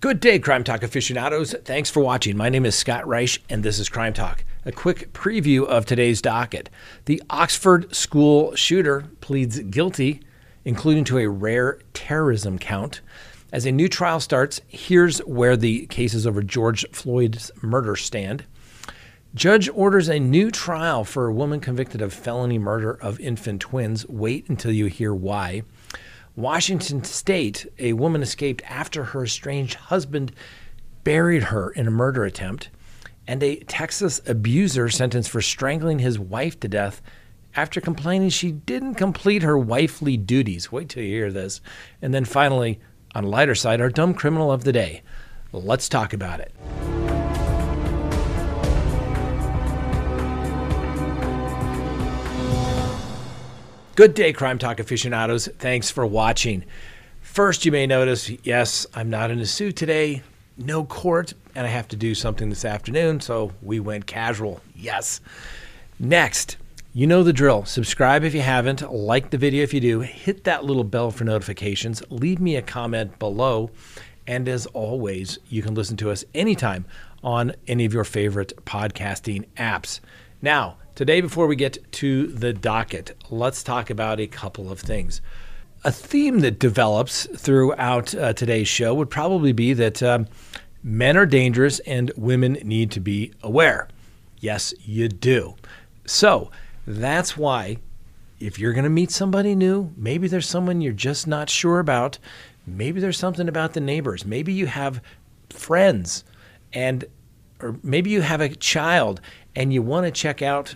Good day, Crime Talk aficionados. Thanks for watching. My name is Scott Reich, and this is Crime Talk. A quick preview of today's docket. The Oxford school shooter pleads guilty, including to a rare terrorism count. As a new trial starts, here's where the cases over George Floyd's murder stand. Judge orders a new trial for a woman convicted of felony murder of infant twins. Wait until you hear why. Washington State, a woman escaped after her estranged husband buried her in a murder attempt, and a Texas abuser sentenced for strangling his wife to death after complaining she didn't complete her wifely duties. Wait till you hear this. And then finally, on a lighter side, our dumb criminal of the day. Let's talk about it. Good day, Crime Talk aficionados. Thanks for watching. First, you may notice, yes, I'm not in a suit today, no court, and I have to do something this afternoon, so we went casual. Yes. Next, you know the drill. Subscribe if you haven't, like the video if you do, hit that little bell for notifications, leave me a comment below, and as always, you can listen to us anytime on any of your favorite podcasting apps. Now, Today, before we get to the docket, let's talk about a couple of things. A theme that develops throughout uh, today's show would probably be that um, men are dangerous and women need to be aware. Yes, you do. So that's why, if you're going to meet somebody new, maybe there's someone you're just not sure about, maybe there's something about the neighbors, maybe you have friends, and or maybe you have a child and you want to check out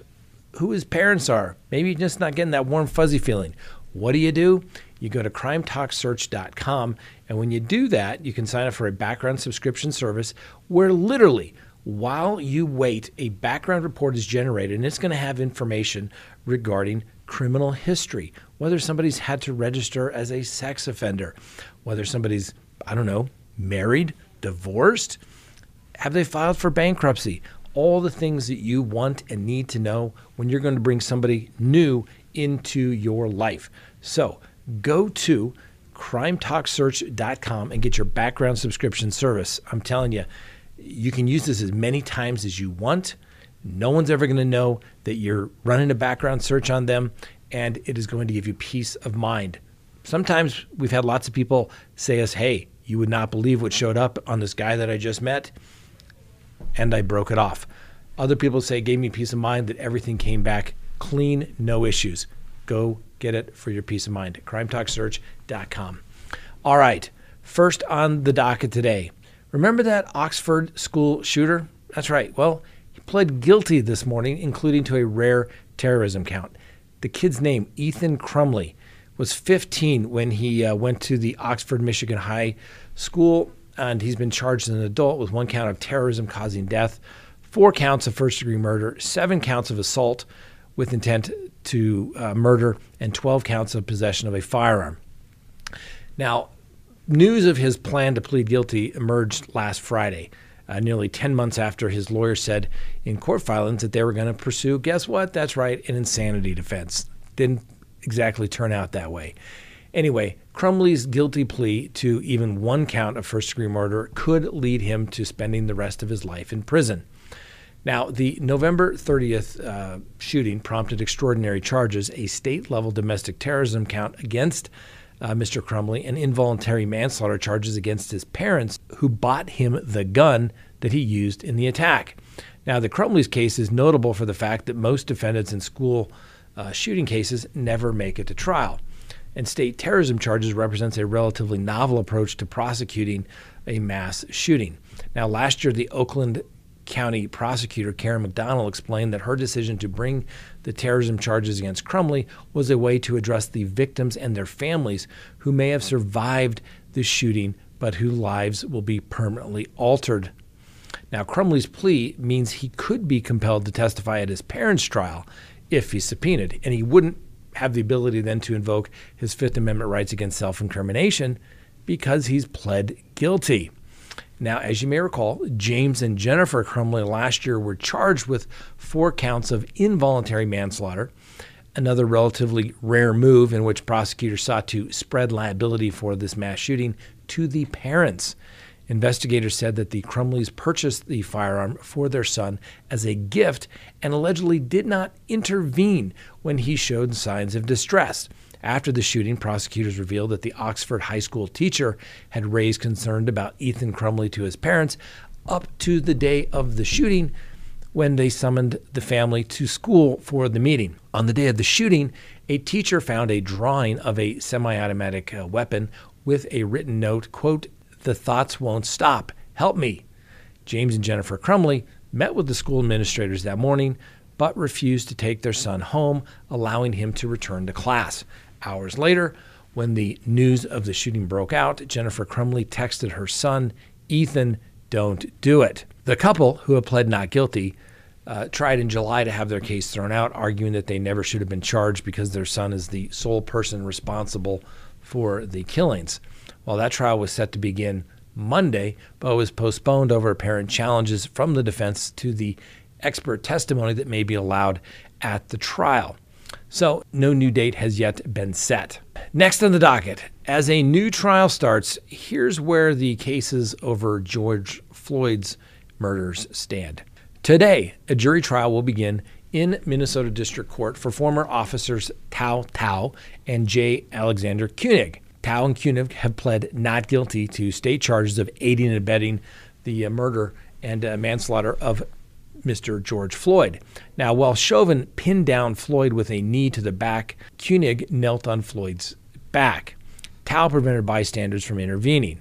who his parents are. Maybe just not getting that warm, fuzzy feeling. What do you do? You go to crimetalksearch.com, and when you do that, you can sign up for a background subscription service where literally, while you wait, a background report is generated, and it's going to have information regarding criminal history, whether somebody's had to register as a sex offender, whether somebody's, I don't know, married, divorced, have they filed for bankruptcy? All the things that you want and need to know when you're going to bring somebody new into your life. So go to crimetalksearch.com and get your background subscription service. I'm telling you, you can use this as many times as you want. No one's ever going to know that you're running a background search on them, and it is going to give you peace of mind. Sometimes we've had lots of people say us, hey, you would not believe what showed up on this guy that I just met and I broke it off. Other people say it gave me peace of mind that everything came back clean, no issues. Go get it for your peace of mind crimetalksearch.com. All right, first on the docket today. Remember that Oxford school shooter? That's right. Well, he pled guilty this morning, including to a rare terrorism count. The kid's name, Ethan Crumbley, was 15 when he uh, went to the Oxford, Michigan High School and he's been charged as an adult with one count of terrorism causing death, four counts of first degree murder, seven counts of assault with intent to uh, murder, and 12 counts of possession of a firearm. Now, news of his plan to plead guilty emerged last Friday, uh, nearly 10 months after his lawyer said in court filings that they were going to pursue, guess what? That's right, an insanity defense. Didn't exactly turn out that way. Anyway, Crumbley's guilty plea to even one count of first degree murder could lead him to spending the rest of his life in prison. Now, the November 30th uh, shooting prompted extraordinary charges, a state level domestic terrorism count against uh, Mr. Crumbley, and involuntary manslaughter charges against his parents who bought him the gun that he used in the attack. Now, the Crumbley's case is notable for the fact that most defendants in school uh, shooting cases never make it to trial and state terrorism charges represents a relatively novel approach to prosecuting a mass shooting. Now, last year, the Oakland County prosecutor Karen McDonald explained that her decision to bring the terrorism charges against Crumbley was a way to address the victims and their families who may have survived the shooting but whose lives will be permanently altered. Now, Crumbley's plea means he could be compelled to testify at his parents' trial if he's subpoenaed, and he wouldn't have the ability then to invoke his Fifth Amendment rights against self incrimination because he's pled guilty. Now, as you may recall, James and Jennifer Crumbley last year were charged with four counts of involuntary manslaughter, another relatively rare move in which prosecutors sought to spread liability for this mass shooting to the parents. Investigators said that the Crumbleys purchased the firearm for their son as a gift and allegedly did not intervene when he showed signs of distress. After the shooting, prosecutors revealed that the Oxford High School teacher had raised concern about Ethan Crumbley to his parents up to the day of the shooting when they summoned the family to school for the meeting. On the day of the shooting, a teacher found a drawing of a semi automatic uh, weapon with a written note, quote, the thoughts won't stop. Help me. James and Jennifer Crumbley met with the school administrators that morning, but refused to take their son home, allowing him to return to class. Hours later, when the news of the shooting broke out, Jennifer Crumbley texted her son, Ethan, don't do it. The couple, who have pled not guilty, uh, tried in July to have their case thrown out, arguing that they never should have been charged because their son is the sole person responsible for the killings. While that trial was set to begin Monday, but was postponed over apparent challenges from the defense to the expert testimony that may be allowed at the trial. So, no new date has yet been set. Next on the docket, as a new trial starts, here's where the cases over George Floyd's murders stand. Today, a jury trial will begin in Minnesota District Court for former officers Tou Thao and J. Alexander Kueng. Thao and Kueng have pled not guilty to state charges of aiding and abetting the uh, murder and uh, manslaughter of Mr. George Floyd. Now, while Chauvin pinned down Floyd with a knee to the back, Kueng knelt on Floyd's back. Thao prevented bystanders from intervening.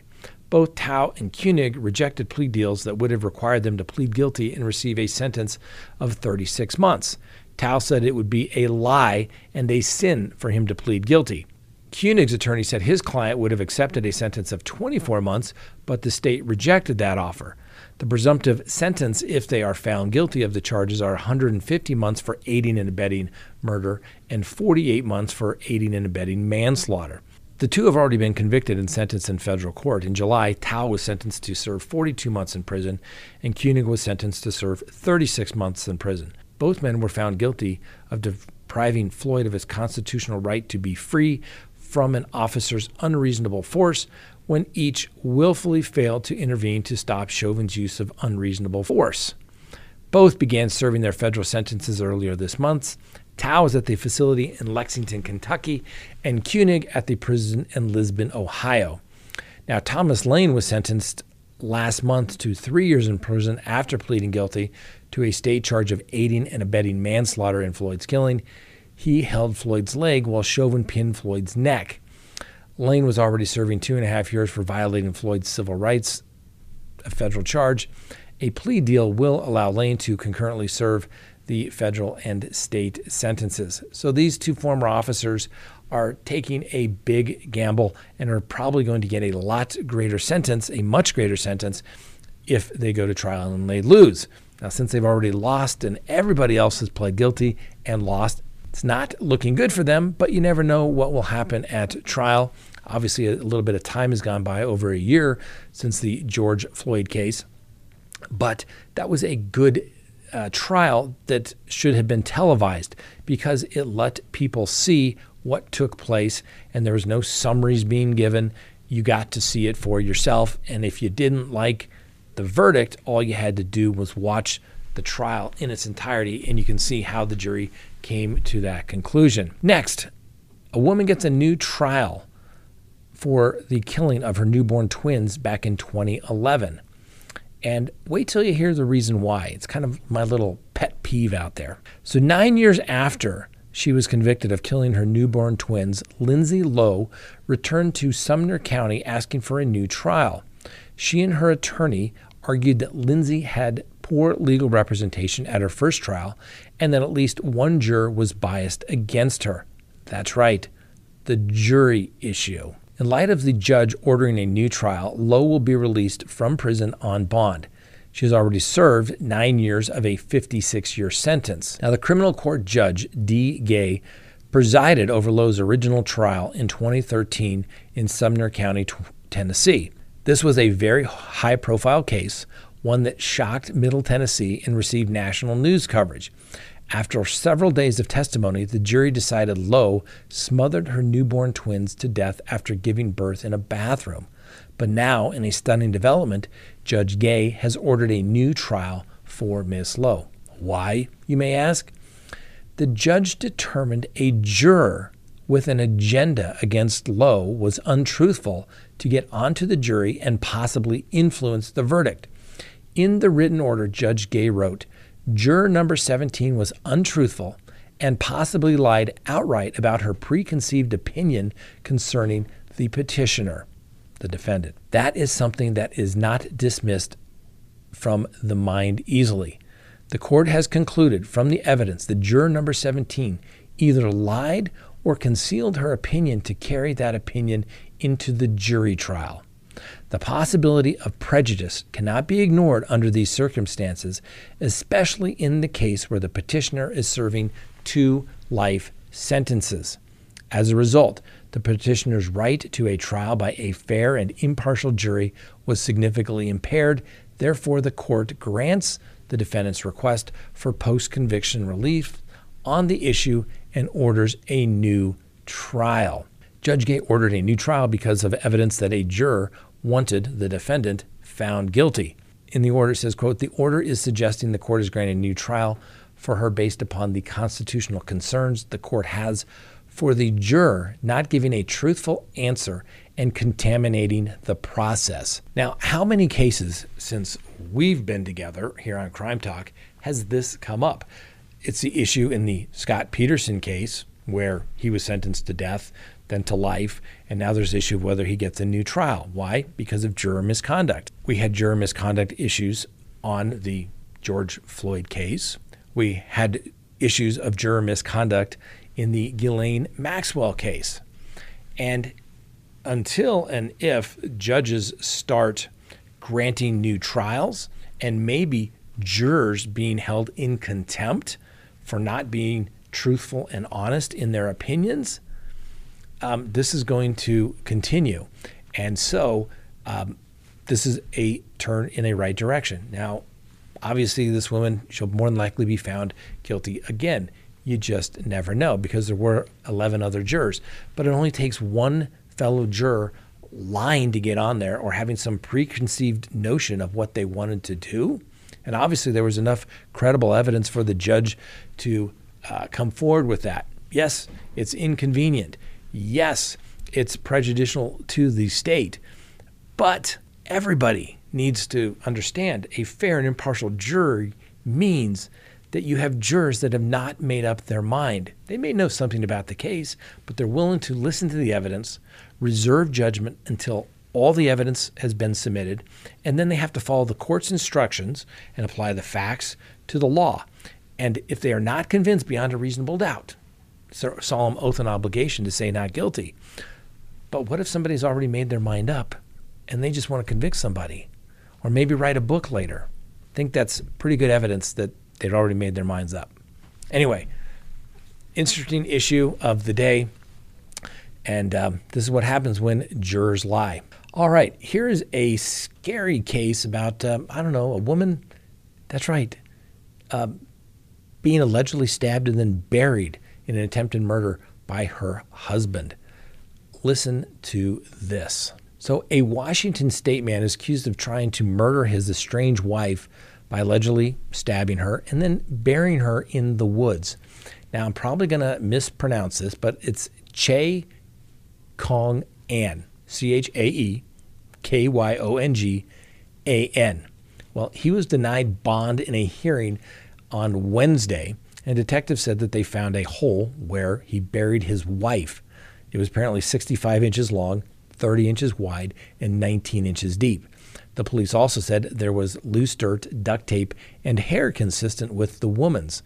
Both Thao and Kueng rejected plea deals that would have required them to plead guilty and receive a sentence of 36 months. Thao said it would be a lie and a sin for him to plead guilty. Kueng's attorney said his client would have accepted a sentence of 24 hmm. months, but the state rejected that offer. The presumptive sentence, if they are found guilty of the charges, are 150 months for aiding and abetting murder and 48 months for aiding and abetting manslaughter. The two have already been convicted and sentenced in federal court. In July, Thao was sentenced to serve 42 months in prison, and Kueng was sentenced to serve 36 months in prison. Both men were found guilty of depriving Floyd of his constitutional right to be free from an officer's unreasonable force when each willfully failed to intervene to stop Chauvin's use of unreasonable force. Both began serving their federal sentences earlier this month. Thao is at the facility in Lexington, Kentucky, and Kueng at the prison in Lisbon, Ohio. Now, Thomas Lane was sentenced last month to three years in prison after pleading guilty to a state charge of aiding and abetting manslaughter in Floyd's killing he held Floyd's leg while Chauvin pinned Floyd's neck. Lane was already serving two and a half years for violating Floyd's civil rights, a federal charge. A plea deal will allow Lane to concurrently serve the federal and state sentences. So these two former officers are taking a big gamble and are probably going to get a lot greater sentence, a much greater sentence, if they go to trial and they lose. Now, since they've already lost and everybody else has pled guilty and lost, it's not looking good for them, but you never know what will happen at trial. Obviously, a little bit of time has gone by over a year since the George Floyd case, but that was a good uh, trial that should have been televised because it let people see what took place and there was no summaries being given. You got to see it for yourself. And if you didn't like the verdict, all you had to do was watch the trial in its entirety, and you can see how the jury came to that conclusion. Next, a woman gets a new trial for the killing of her newborn twins back in 2011. And wait till you hear the reason why. It's kind of my little pet peeve out there. So, nine years after she was convicted of killing her newborn twins, Lindsey Lowe returned to Sumner County asking for a new trial. She and her attorney argued that Lindsey had poor legal representation at her first trial and that at least one juror was biased against her. That's right, the jury issue. In light of the judge ordering a new trial, Lowe will be released from prison on bond. She has already served nine years of a 56 year sentence. Now, the criminal court judge, Dee Gay, presided over Lowe's original trial in 2013 in Sumner County, Tennessee. This was a very high profile case, one that shocked Middle Tennessee and received national news coverage. After several days of testimony, the jury decided Lowe smothered her newborn twins to death after giving birth in a bathroom. But now, in a stunning development, Judge Gay has ordered a new trial for Miss Lowe. Why, you may ask? The judge determined a juror with an agenda against Lowe was untruthful to get onto the jury and possibly influence the verdict. In the written order, Judge Gay wrote, Juror number 17 was untruthful and possibly lied outright about her preconceived opinion concerning the petitioner, the defendant. That is something that is not dismissed from the mind easily. The court has concluded from the evidence that juror number 17 either lied or concealed her opinion to carry that opinion into the jury trial. The possibility of prejudice cannot be ignored under these circumstances, especially in the case where the petitioner is serving two life sentences. As a result, the petitioner's right to a trial by a fair and impartial jury was significantly impaired. Therefore, the court grants the defendant's request for post conviction relief on the issue and orders a new trial. Judge Gay ordered a new trial because of evidence that a juror wanted the defendant found guilty. In the order it says, quote, the order is suggesting the court is granting a new trial for her based upon the constitutional concerns the court has for the juror not giving a truthful answer and contaminating the process. Now, how many cases since we've been together here on Crime Talk has this come up? It's the issue in the Scott Peterson case where he was sentenced to death, then to life, and now there's issue of whether he gets a new trial. Why? Because of juror misconduct. We had juror misconduct issues on the George Floyd case. We had issues of juror misconduct in the Ghislaine Maxwell case. And until and if judges start granting new trials and maybe jurors being held in contempt for not being truthful and honest in their opinions, um, this is going to continue. And so um, this is a turn in a right direction. Now, obviously, this woman, she'll more than likely be found guilty again. You just never know because there were 11 other jurors. But it only takes one fellow juror lying to get on there or having some preconceived notion of what they wanted to do. And obviously, there was enough credible evidence for the judge to uh, come forward with that. Yes, it's inconvenient. Yes, it's prejudicial to the state. But everybody needs to understand a fair and impartial jury means that you have jurors that have not made up their mind. They may know something about the case, but they're willing to listen to the evidence, reserve judgment until all the evidence has been submitted, and then they have to follow the court's instructions and apply the facts to the law. And if they are not convinced beyond a reasonable doubt, solemn oath and obligation to say not guilty. But what if somebody's already made their mind up and they just want to convict somebody or maybe write a book later? I think that's pretty good evidence that they'd already made their minds up. Anyway, interesting issue of the day. And um, this is what happens when jurors lie. All right, here is a scary case about, um, I don't know, a woman, that's right, uh, being allegedly stabbed and then buried in an attempted murder by her husband. Listen to this. So, a Washington state man is accused of trying to murder his estranged wife by allegedly stabbing her and then burying her in the woods. Now, I'm probably going to mispronounce this, but it's Chae Kyong An. C H A E K Y O N G A N. Well, he was denied bond in a hearing on Wednesday, and detectives said that they found a hole where he buried his wife. It was apparently 65 inches long, 30 inches wide, and 19 inches deep. The police also said there was loose dirt, duct tape, and hair consistent with the woman's,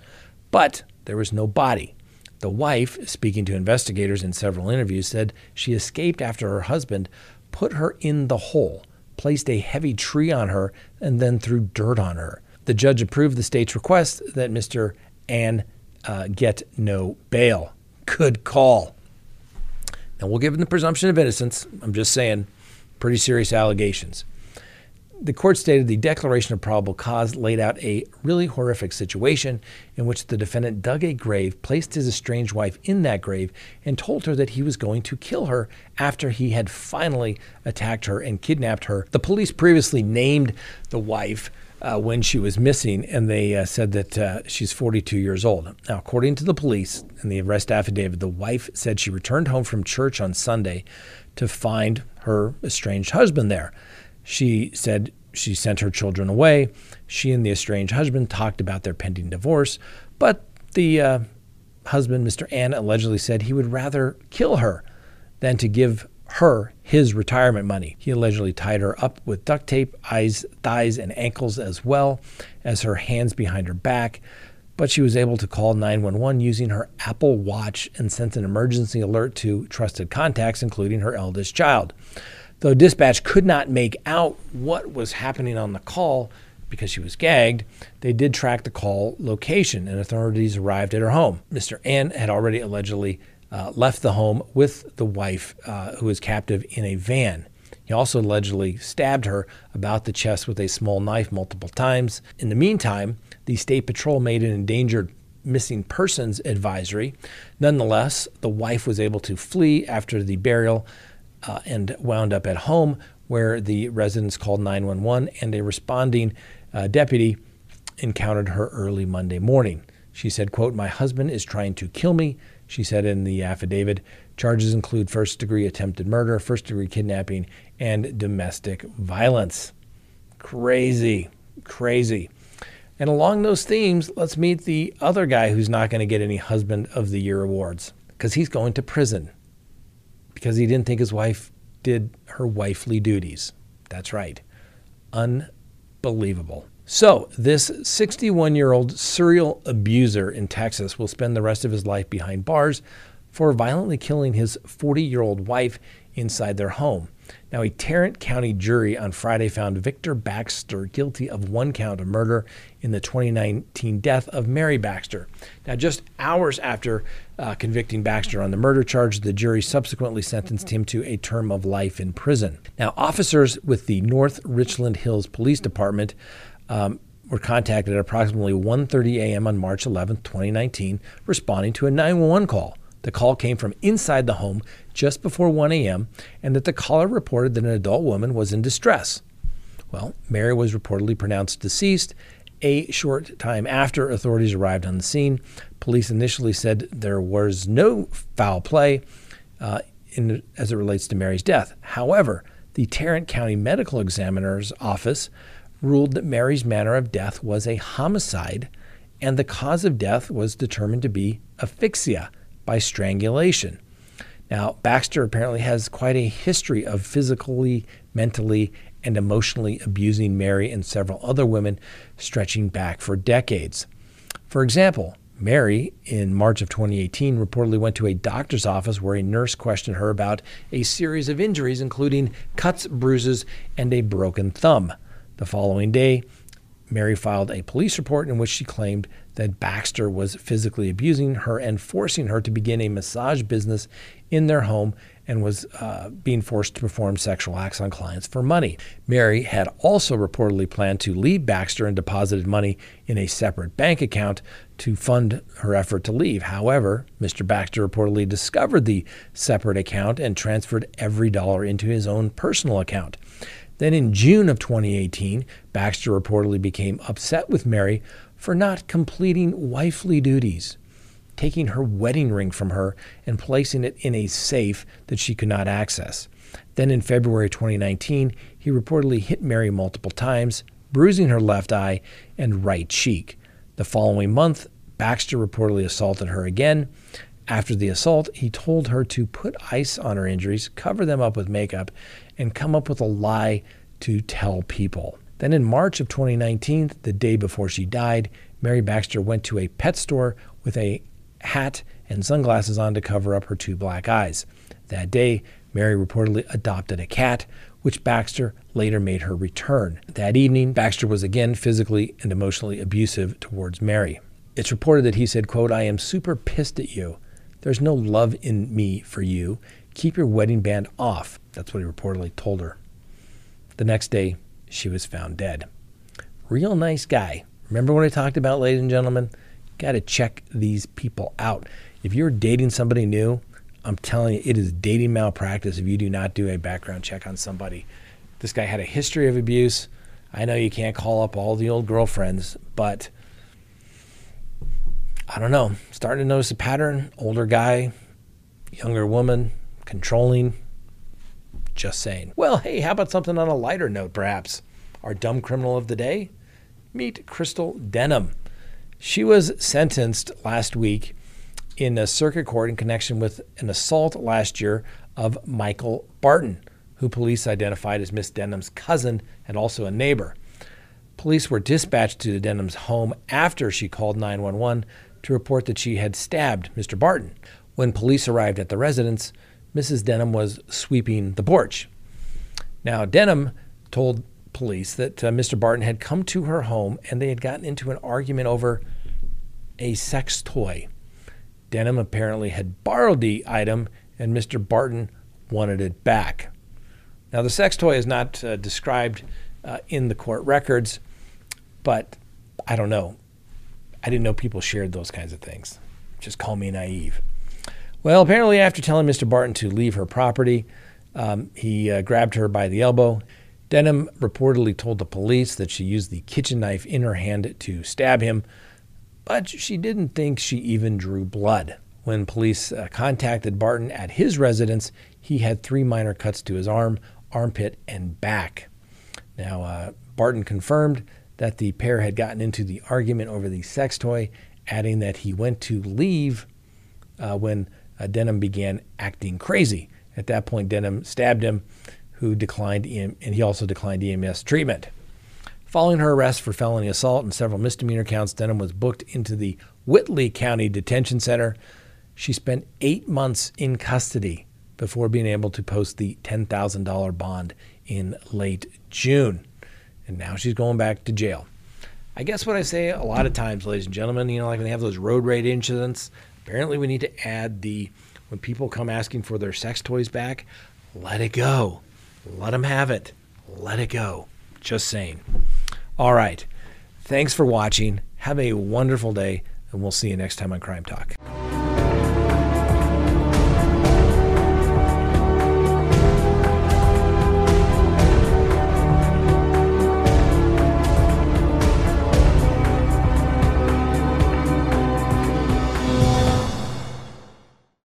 but there was no body. The wife, speaking to investigators in several interviews, said she escaped after her husband put her in the hole, placed a heavy tree on her, and then threw dirt on her. The judge approved the state's request that Mr. An uh, get no bail. Good call. Now, we'll give him the presumption of innocence. I'm just saying, pretty serious allegations. the court stated the declaration of probable cause laid out a really horrific situation in which the defendant dug a grave, placed his estranged wife in that grave, and told her that he was going to kill her after he had finally attacked her and kidnapped her. The police previously named the wife. Uh, when she was missing, and they uh, said that uh, she's 42 years old. Now, according to the police in the arrest affidavit, the wife said she returned home from church on Sunday to find her estranged husband there. She said she sent her children away. She and the estranged husband talked about their pending divorce, but the uh, husband, Mr. An, allegedly said he would rather kill her than to give her his retirement money. He allegedly tied her up with duct tape, eyes, thighs, and ankles, as well as her hands behind her back. But she was able to call 911 using her Apple Watch and sent an emergency alert to trusted contacts, including her eldest child. Though dispatch could not make out what was happening on the call because she was gagged, they did track the call location and authorities arrived at her home. Mr. An had already allegedly uh, left the home with the wife uh, who was captive in a van. He also allegedly stabbed her about the chest with a small knife multiple times. In the meantime, the State Patrol made an endangered missing persons advisory. Nonetheless, the wife was able to flee after the burial uh, and wound up at home where the residents called 911 and a responding uh, deputy encountered her early Monday morning. She said, quote, My husband is trying to kill me, she said in the affidavit. Charges include first degree attempted murder, first degree kidnapping, and domestic violence. Crazy, crazy. And along those themes, let's meet the other guy who's not going to get any Husband of the Year awards because he's going to prison because he didn't think his wife did her wifely duties. That's right. Unbelievable. So, this 61 year old serial abuser in Texas will spend the rest of his life behind bars for violently killing his 40 year old wife inside their home. Now, a Tarrant County jury on Friday found Victor Baxter guilty of one count of murder in the 2019 death of Mary Baxter. Now, just hours after uh, convicting Baxter on the murder charge, the jury subsequently sentenced him to a term of life in prison. Now, officers with the North Richland Hills Police Department um, were contacted at approximately 1:30 a.m. on March 11, 2019, responding to a 911 call. The call came from inside the home just before 1 a.m., and that the caller reported that an adult woman was in distress. Well, Mary was reportedly pronounced deceased. A short time after authorities arrived on the scene, police initially said there was no foul play uh, in, as it relates to Mary's death. However, the Tarrant County Medical Examiner's Office ruled that Mary's manner of death was a homicide, and the cause of death was determined to be asphyxia by strangulation. Now, Baxter apparently has quite a history of physically, mentally, and emotionally abusing Mary and several other women, stretching back for decades. For example, Mary, in March of 2018, reportedly went to a doctor's office where a nurse questioned her about a series of injuries, including cuts, bruises, and a broken thumb. The following day, Mary filed a police report in which she claimed that Baxter was physically abusing her and forcing her to begin a massage business in their home and was uh, being forced to perform sexual acts on clients for money. Mary had also reportedly planned to leave Baxter and deposited money in a separate bank account to fund her effort to leave. However, Mr. Baxter reportedly discovered the separate account and transferred every dollar into his own personal account. Then in June of 2018, Baxter reportedly became upset with Mary for not completing wifely duties, taking her wedding ring from her and placing it in a safe that she could not access. Then in February 2019, he reportedly hit Mary multiple times, bruising her left eye and right cheek. The following month, Baxter reportedly assaulted her again. After the assault, he told her to put ice on her injuries, cover them up with makeup, and come up with a lie to tell people. Then in March of 2019, the day before she died, Mary Baxter went to a pet store with a hat and sunglasses on to cover up her two black eyes. That day, Mary reportedly adopted a cat, which Baxter later made her return. That evening, Baxter was again physically and emotionally abusive towards Mary. It's reported that he said, quote, I am super pissed at you. There's no love in me for you. Keep your wedding band off. That's what he reportedly told her. The next day, she was found dead. Real nice guy. Remember what I talked about, ladies and gentlemen? Got to check these people out. If you're dating somebody new, I'm telling you, it is dating malpractice if you do not do a background check on somebody. This guy had a history of abuse. I know you can't call up all the old girlfriends, but I don't know. Starting to notice a pattern. Older guy, younger woman, controlling. Just saying. Well, hey, how about something on a lighter note, perhaps? Our dumb criminal of the day? Meet Crystal Denham. She was sentenced last week in a circuit court in connection with an assault last year of Michael Barton, who police identified as Miss Denham's cousin and also a neighbor. Police were dispatched to Denham's home after she called 911 to report that she had stabbed Mr. Barton. When police arrived at the residence, Mrs. Denham was sweeping the porch. Now, Denham told police that uh, Mr. Barton had come to her home and they had gotten into an argument over a sex toy. Denham apparently had borrowed the item and Mr. Barton wanted it back. Now, the sex toy is not uh, described uh, in the court records, but I don't know. I didn't know people shared those kinds of things. Just call me naive. Well, apparently, after telling Mr. Barton to leave her property, um, he uh, grabbed her by the elbow. Denham reportedly told the police that she used the kitchen knife in her hand to stab him, but she didn't think she even drew blood. When police uh, contacted Barton at his residence, he had three minor cuts to his arm, armpit, and back. Now, uh, Barton confirmed that the pair had gotten into the argument over the sex toy, adding that he went to leave uh, when uh, Denham began acting crazy. At that point, Denham stabbed him, who declined EM- and he also declined EMS treatment. Following her arrest for felony assault and several misdemeanor counts, Denham was booked into the Whitley County Detention Center. She spent eight months in custody before being able to post the $10,000 bond in late June. And now she's going back to jail. I guess what I say a lot of times, ladies and gentlemen, you know, like when they have those road rage incidents, apparently we need to add the when people come asking for their sex toys back, let it go. Let them have it. Let it go. Just saying. All right. Thanks for watching. Have a wonderful day, and we'll see you next time on Crime Talk.